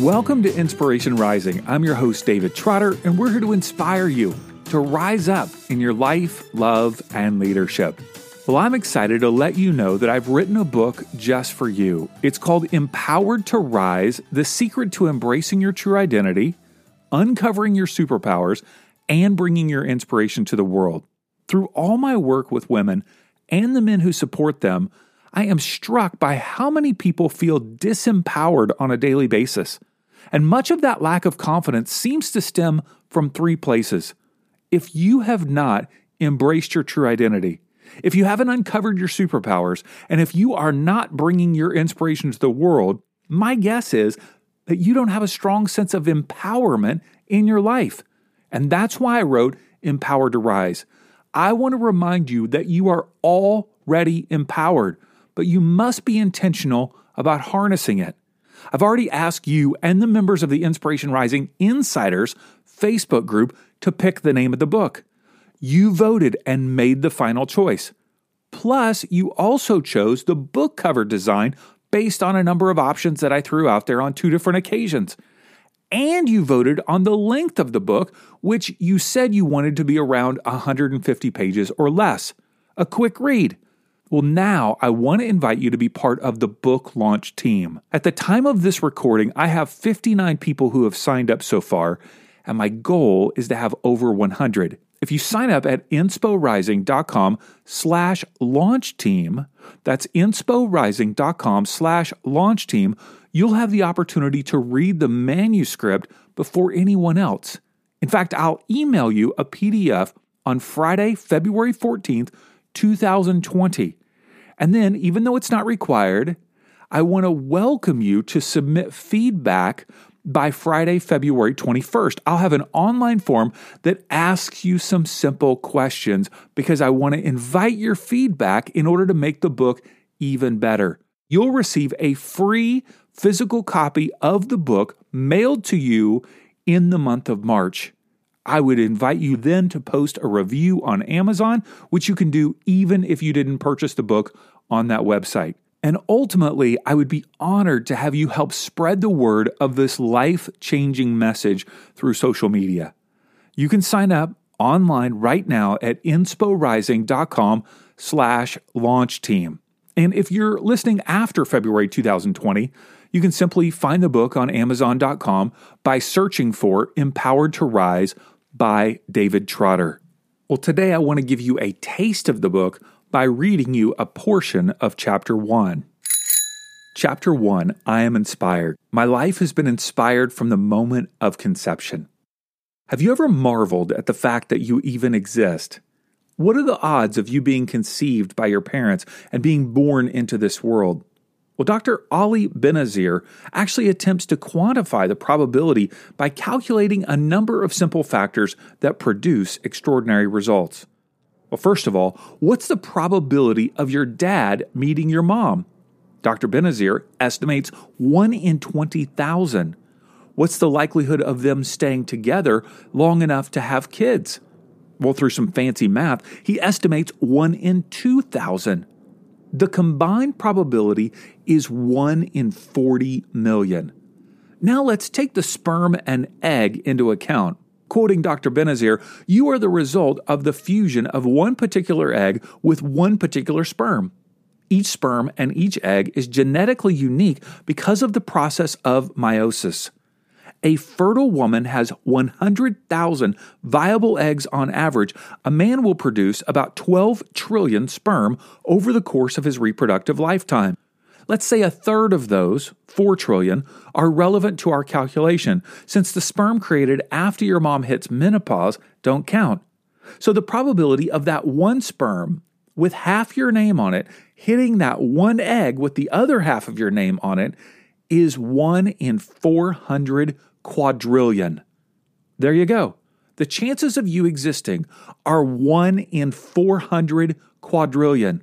Welcome to Inspiration Rising. I'm your host, David Trotter, and we're here to inspire you to rise up in your life, love, and leadership. Well, I'm excited to let you know that I've written a book just for you. It's called Empowered to Rise The Secret to Embracing Your True Identity, Uncovering Your Superpowers, and Bringing Your Inspiration to the World. Through all my work with women and the men who support them, I am struck by how many people feel disempowered on a daily basis. And much of that lack of confidence seems to stem from three places. If you have not embraced your true identity, if you haven't uncovered your superpowers, and if you are not bringing your inspiration to the world, my guess is that you don't have a strong sense of empowerment in your life. And that's why I wrote Empowered to Rise. I want to remind you that you are already empowered but you must be intentional about harnessing it. I've already asked you and the members of the Inspiration Rising Insiders Facebook group to pick the name of the book. You voted and made the final choice. Plus, you also chose the book cover design based on a number of options that I threw out there on two different occasions. And you voted on the length of the book, which you said you wanted to be around 150 pages or less. A quick read. Well, now I want to invite you to be part of the book launch team. At the time of this recording, I have 59 people who have signed up so far, and my goal is to have over 100. If you sign up at insporising.com slash launch team, that's insporising.com slash launch team, you'll have the opportunity to read the manuscript before anyone else. In fact, I'll email you a PDF on Friday, February 14th, 2020. And then, even though it's not required, I want to welcome you to submit feedback by Friday, February 21st. I'll have an online form that asks you some simple questions because I want to invite your feedback in order to make the book even better. You'll receive a free physical copy of the book mailed to you in the month of March. I would invite you then to post a review on Amazon, which you can do even if you didn't purchase the book on that website. And ultimately, I would be honored to have you help spread the word of this life changing message through social media. You can sign up online right now at insporising.com slash launch team. And if you're listening after February 2020, you can simply find the book on Amazon.com by searching for Empowered to Rise by David Trotter. Well, today I want to give you a taste of the book by reading you a portion of chapter 1. Chapter 1 I am inspired. My life has been inspired from the moment of conception. Have you ever marveled at the fact that you even exist? What are the odds of you being conceived by your parents and being born into this world? Well, Dr. Ali Benazir actually attempts to quantify the probability by calculating a number of simple factors that produce extraordinary results. Well, first of all, what's the probability of your dad meeting your mom? Dr. Benazir estimates 1 in 20,000. What's the likelihood of them staying together long enough to have kids? Well, through some fancy math, he estimates 1 in 2,000. The combined probability is 1 in 40 million. Now let's take the sperm and egg into account. Quoting Dr. Benazir, you are the result of the fusion of one particular egg with one particular sperm. Each sperm and each egg is genetically unique because of the process of meiosis. A fertile woman has 100,000 viable eggs on average. A man will produce about 12 trillion sperm over the course of his reproductive lifetime. Let's say a third of those, 4 trillion, are relevant to our calculation, since the sperm created after your mom hits menopause don't count. So the probability of that one sperm with half your name on it hitting that one egg with the other half of your name on it is 1 in 400 quadrillion. There you go. The chances of you existing are 1 in 400 quadrillion.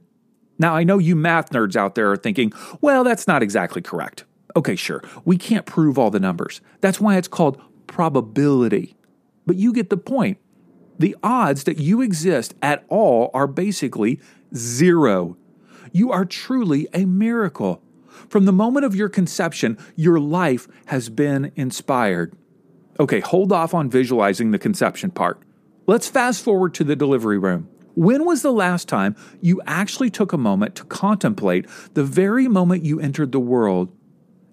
Now, I know you math nerds out there are thinking, well, that's not exactly correct. Okay, sure, we can't prove all the numbers. That's why it's called probability. But you get the point. The odds that you exist at all are basically zero. You are truly a miracle. From the moment of your conception, your life has been inspired. Okay, hold off on visualizing the conception part. Let's fast forward to the delivery room. When was the last time you actually took a moment to contemplate the very moment you entered the world?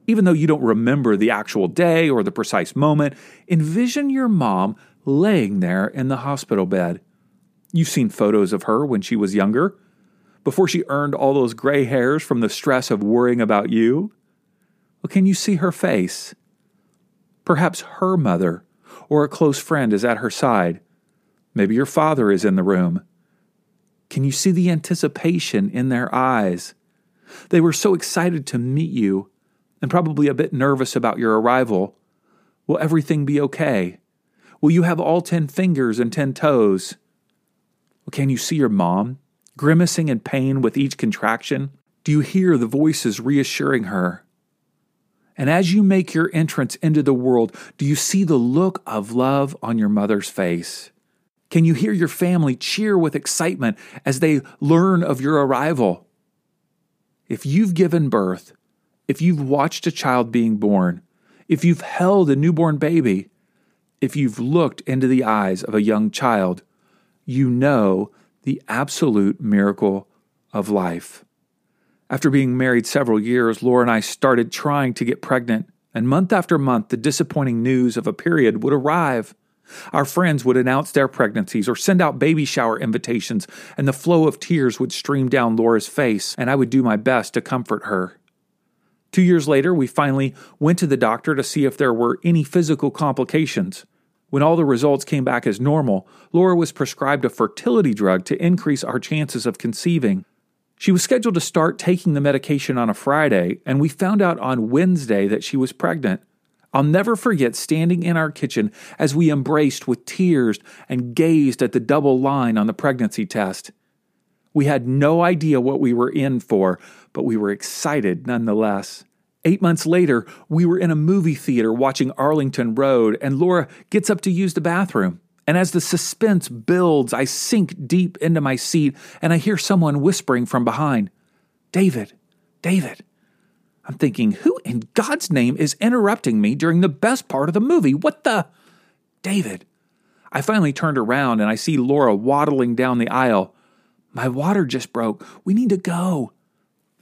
Even though you don't remember the actual day or the precise moment, envision your mom laying there in the hospital bed. You've seen photos of her when she was younger, before she earned all those gray hairs from the stress of worrying about you. Well, can you see her face? Perhaps her mother or a close friend is at her side. Maybe your father is in the room. Can you see the anticipation in their eyes? They were so excited to meet you and probably a bit nervous about your arrival. Will everything be okay? Will you have all 10 fingers and 10 toes? Well, can you see your mom, grimacing in pain with each contraction? Do you hear the voices reassuring her? And as you make your entrance into the world, do you see the look of love on your mother's face? Can you hear your family cheer with excitement as they learn of your arrival? If you've given birth, if you've watched a child being born, if you've held a newborn baby, if you've looked into the eyes of a young child, you know the absolute miracle of life. After being married several years, Laura and I started trying to get pregnant, and month after month, the disappointing news of a period would arrive. Our friends would announce their pregnancies or send out baby shower invitations, and the flow of tears would stream down Laura's face, and I would do my best to comfort her. Two years later, we finally went to the doctor to see if there were any physical complications. When all the results came back as normal, Laura was prescribed a fertility drug to increase our chances of conceiving. She was scheduled to start taking the medication on a Friday, and we found out on Wednesday that she was pregnant. I'll never forget standing in our kitchen as we embraced with tears and gazed at the double line on the pregnancy test. We had no idea what we were in for, but we were excited nonetheless. Eight months later, we were in a movie theater watching Arlington Road, and Laura gets up to use the bathroom. And as the suspense builds, I sink deep into my seat and I hear someone whispering from behind David, David. I'm thinking, who in God's name is interrupting me during the best part of the movie? What the? David. I finally turned around and I see Laura waddling down the aisle. My water just broke. We need to go.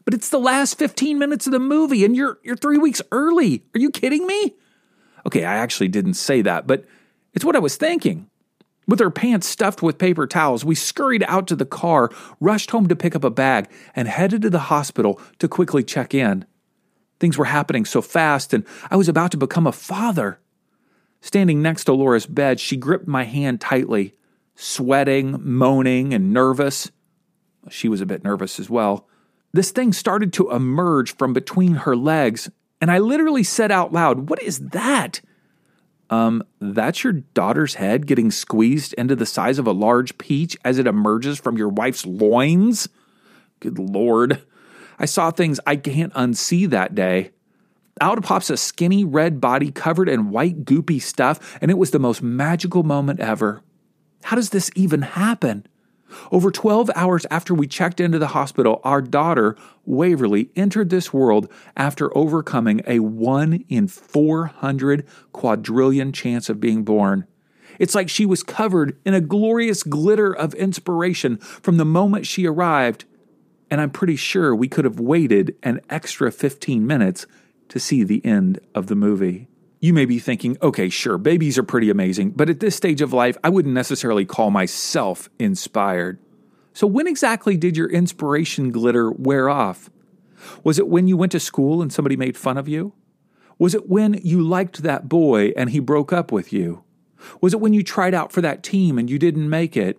But it's the last 15 minutes of the movie and you're you're 3 weeks early. Are you kidding me? Okay, I actually didn't say that, but it's what I was thinking. With our pants stuffed with paper towels, we scurried out to the car, rushed home to pick up a bag, and headed to the hospital to quickly check in. Things were happening so fast, and I was about to become a father. Standing next to Laura's bed, she gripped my hand tightly, sweating, moaning, and nervous. She was a bit nervous as well. This thing started to emerge from between her legs, and I literally said out loud, What is that? Um, that's your daughter's head getting squeezed into the size of a large peach as it emerges from your wife's loins? Good lord. I saw things I can't unsee that day. Out pops a skinny red body covered in white goopy stuff, and it was the most magical moment ever. How does this even happen? Over 12 hours after we checked into the hospital, our daughter, Waverly, entered this world after overcoming a 1 in 400 quadrillion chance of being born. It's like she was covered in a glorious glitter of inspiration from the moment she arrived, and I'm pretty sure we could have waited an extra 15 minutes to see the end of the movie. You may be thinking, okay, sure, babies are pretty amazing, but at this stage of life, I wouldn't necessarily call myself inspired. So, when exactly did your inspiration glitter wear off? Was it when you went to school and somebody made fun of you? Was it when you liked that boy and he broke up with you? Was it when you tried out for that team and you didn't make it?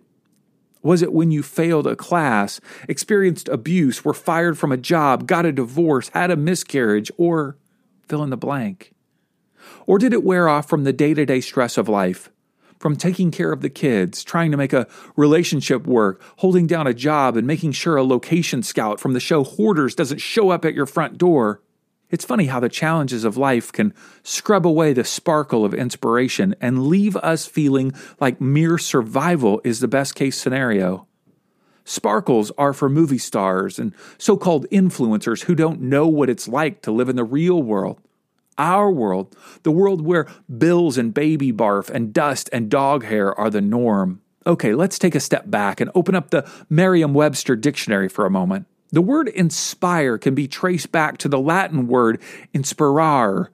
Was it when you failed a class, experienced abuse, were fired from a job, got a divorce, had a miscarriage, or fill in the blank? Or did it wear off from the day to day stress of life? From taking care of the kids, trying to make a relationship work, holding down a job, and making sure a location scout from the show Hoarders doesn't show up at your front door. It's funny how the challenges of life can scrub away the sparkle of inspiration and leave us feeling like mere survival is the best case scenario. Sparkles are for movie stars and so called influencers who don't know what it's like to live in the real world. Our world, the world where bills and baby barf and dust and dog hair are the norm. Okay, let's take a step back and open up the Merriam Webster dictionary for a moment. The word inspire can be traced back to the Latin word inspirare.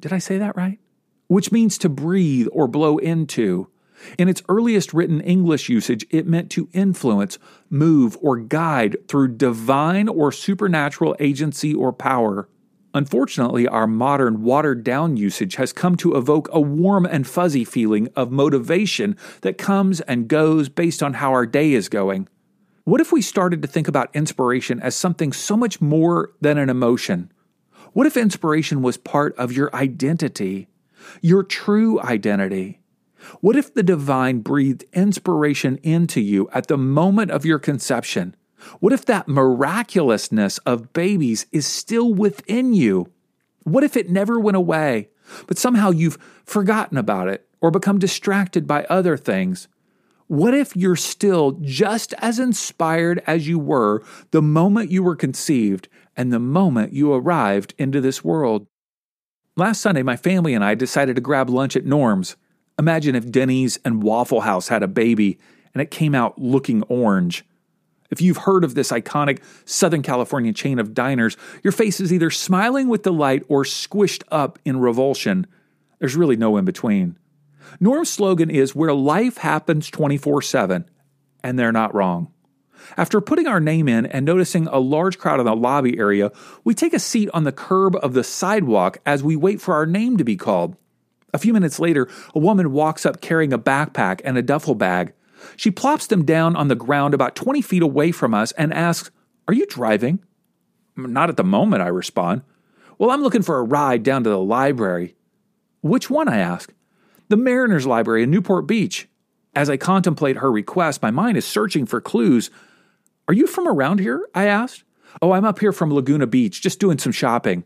Did I say that right? Which means to breathe or blow into. In its earliest written English usage, it meant to influence, move, or guide through divine or supernatural agency or power. Unfortunately, our modern watered down usage has come to evoke a warm and fuzzy feeling of motivation that comes and goes based on how our day is going. What if we started to think about inspiration as something so much more than an emotion? What if inspiration was part of your identity, your true identity? What if the divine breathed inspiration into you at the moment of your conception? What if that miraculousness of babies is still within you? What if it never went away, but somehow you've forgotten about it or become distracted by other things? What if you're still just as inspired as you were the moment you were conceived and the moment you arrived into this world? Last Sunday, my family and I decided to grab lunch at Norm's. Imagine if Denny's and Waffle House had a baby and it came out looking orange. If you've heard of this iconic Southern California chain of diners, your face is either smiling with delight or squished up in revulsion. There's really no in between. Norm's slogan is where life happens 24 7, and they're not wrong. After putting our name in and noticing a large crowd in the lobby area, we take a seat on the curb of the sidewalk as we wait for our name to be called. A few minutes later, a woman walks up carrying a backpack and a duffel bag. She plops them down on the ground about 20 feet away from us and asks, Are you driving? Not at the moment, I respond. Well, I'm looking for a ride down to the library. Which one? I ask. The Mariners Library in Newport Beach. As I contemplate her request, my mind is searching for clues. Are you from around here? I asked. Oh, I'm up here from Laguna Beach, just doing some shopping.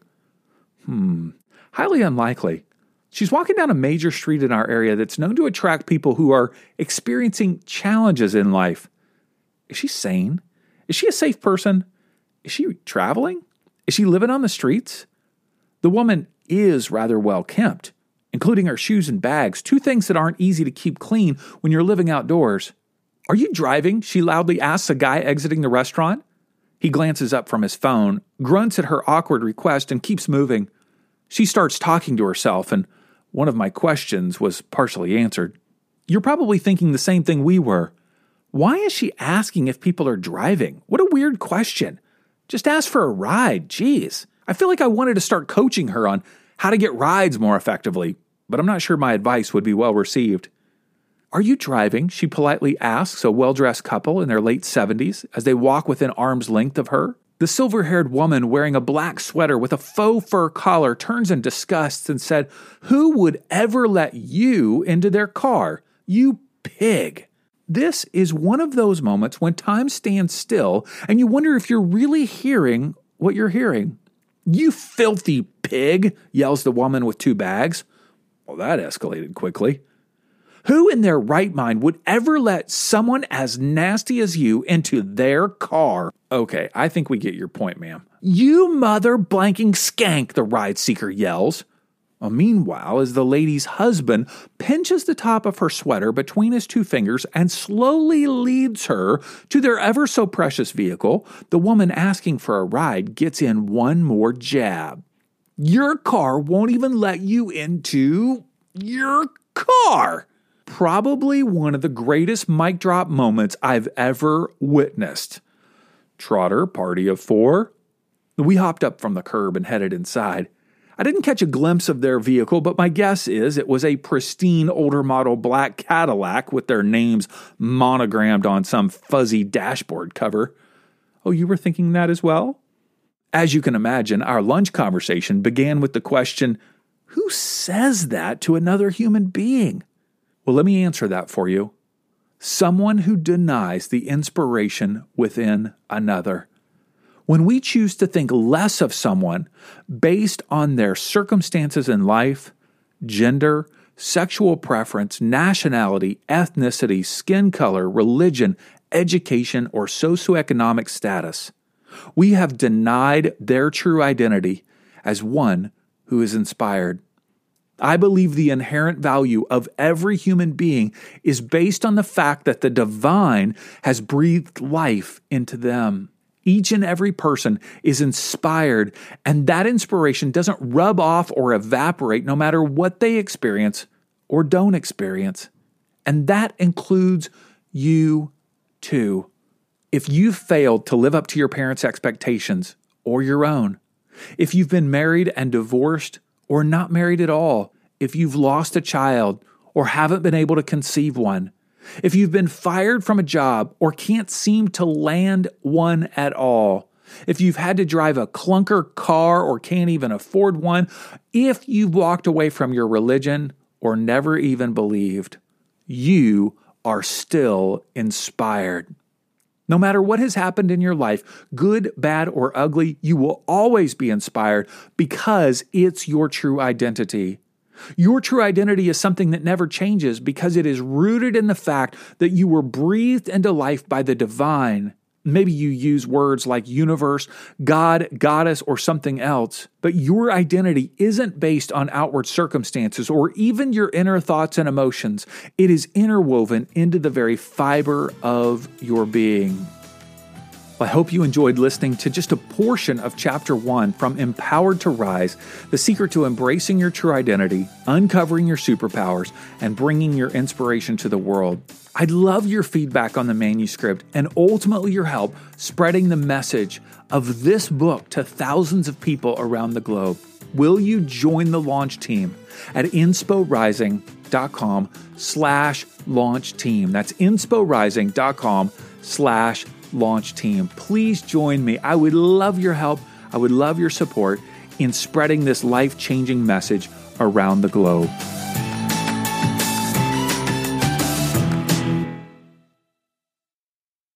Hmm, highly unlikely. She's walking down a major street in our area that's known to attract people who are experiencing challenges in life. Is she sane? Is she a safe person? Is she traveling? Is she living on the streets? The woman is rather well kept, including her shoes and bags, two things that aren't easy to keep clean when you're living outdoors. Are you driving? She loudly asks a guy exiting the restaurant. He glances up from his phone, grunts at her awkward request, and keeps moving. She starts talking to herself and one of my questions was partially answered. You're probably thinking the same thing we were. Why is she asking if people are driving? What a weird question. Just ask for a ride, jeez. I feel like I wanted to start coaching her on how to get rides more effectively, but I'm not sure my advice would be well received. Are you driving? She politely asks a well dressed couple in their late 70s as they walk within arm's length of her. The silver haired woman wearing a black sweater with a faux fur collar turns in disgust and said, Who would ever let you into their car? You pig. This is one of those moments when time stands still and you wonder if you're really hearing what you're hearing. You filthy pig, yells the woman with two bags. Well, that escalated quickly. Who in their right mind would ever let someone as nasty as you into their car? Okay, I think we get your point, ma'am. You mother blanking skank, the ride seeker yells. Well, meanwhile, as the lady's husband pinches the top of her sweater between his two fingers and slowly leads her to their ever so precious vehicle, the woman asking for a ride gets in one more jab. Your car won't even let you into your car probably one of the greatest mic drop moments I've ever witnessed. Trotter, party of four. We hopped up from the curb and headed inside. I didn't catch a glimpse of their vehicle, but my guess is it was a pristine older model black Cadillac with their names monogrammed on some fuzzy dashboard cover. Oh, you were thinking that as well? As you can imagine, our lunch conversation began with the question Who says that to another human being? Well, let me answer that for you. Someone who denies the inspiration within another. When we choose to think less of someone based on their circumstances in life, gender, sexual preference, nationality, ethnicity, skin color, religion, education, or socioeconomic status. We have denied their true identity as one who is inspired. I believe the inherent value of every human being is based on the fact that the divine has breathed life into them. Each and every person is inspired, and that inspiration doesn't rub off or evaporate no matter what they experience or don't experience. And that includes you too. If you've failed to live up to your parents' expectations or your own, if you've been married and divorced or not married at all, if you've lost a child or haven't been able to conceive one, if you've been fired from a job or can't seem to land one at all, if you've had to drive a clunker car or can't even afford one, if you've walked away from your religion or never even believed, you are still inspired. No matter what has happened in your life, good, bad, or ugly, you will always be inspired because it's your true identity. Your true identity is something that never changes because it is rooted in the fact that you were breathed into life by the divine. Maybe you use words like universe, God, goddess, or something else, but your identity isn't based on outward circumstances or even your inner thoughts and emotions. It is interwoven into the very fiber of your being. I hope you enjoyed listening to just a portion of Chapter 1 from Empowered to Rise The Secret to Embracing Your True Identity, Uncovering Your Superpowers, and Bringing Your Inspiration to the World. I'd love your feedback on the manuscript and ultimately your help spreading the message of this book to thousands of people around the globe. Will you join the launch team at insporising.com slash launch team? That's insporising.com slash launch team. Please join me. I would love your help. I would love your support in spreading this life changing message around the globe.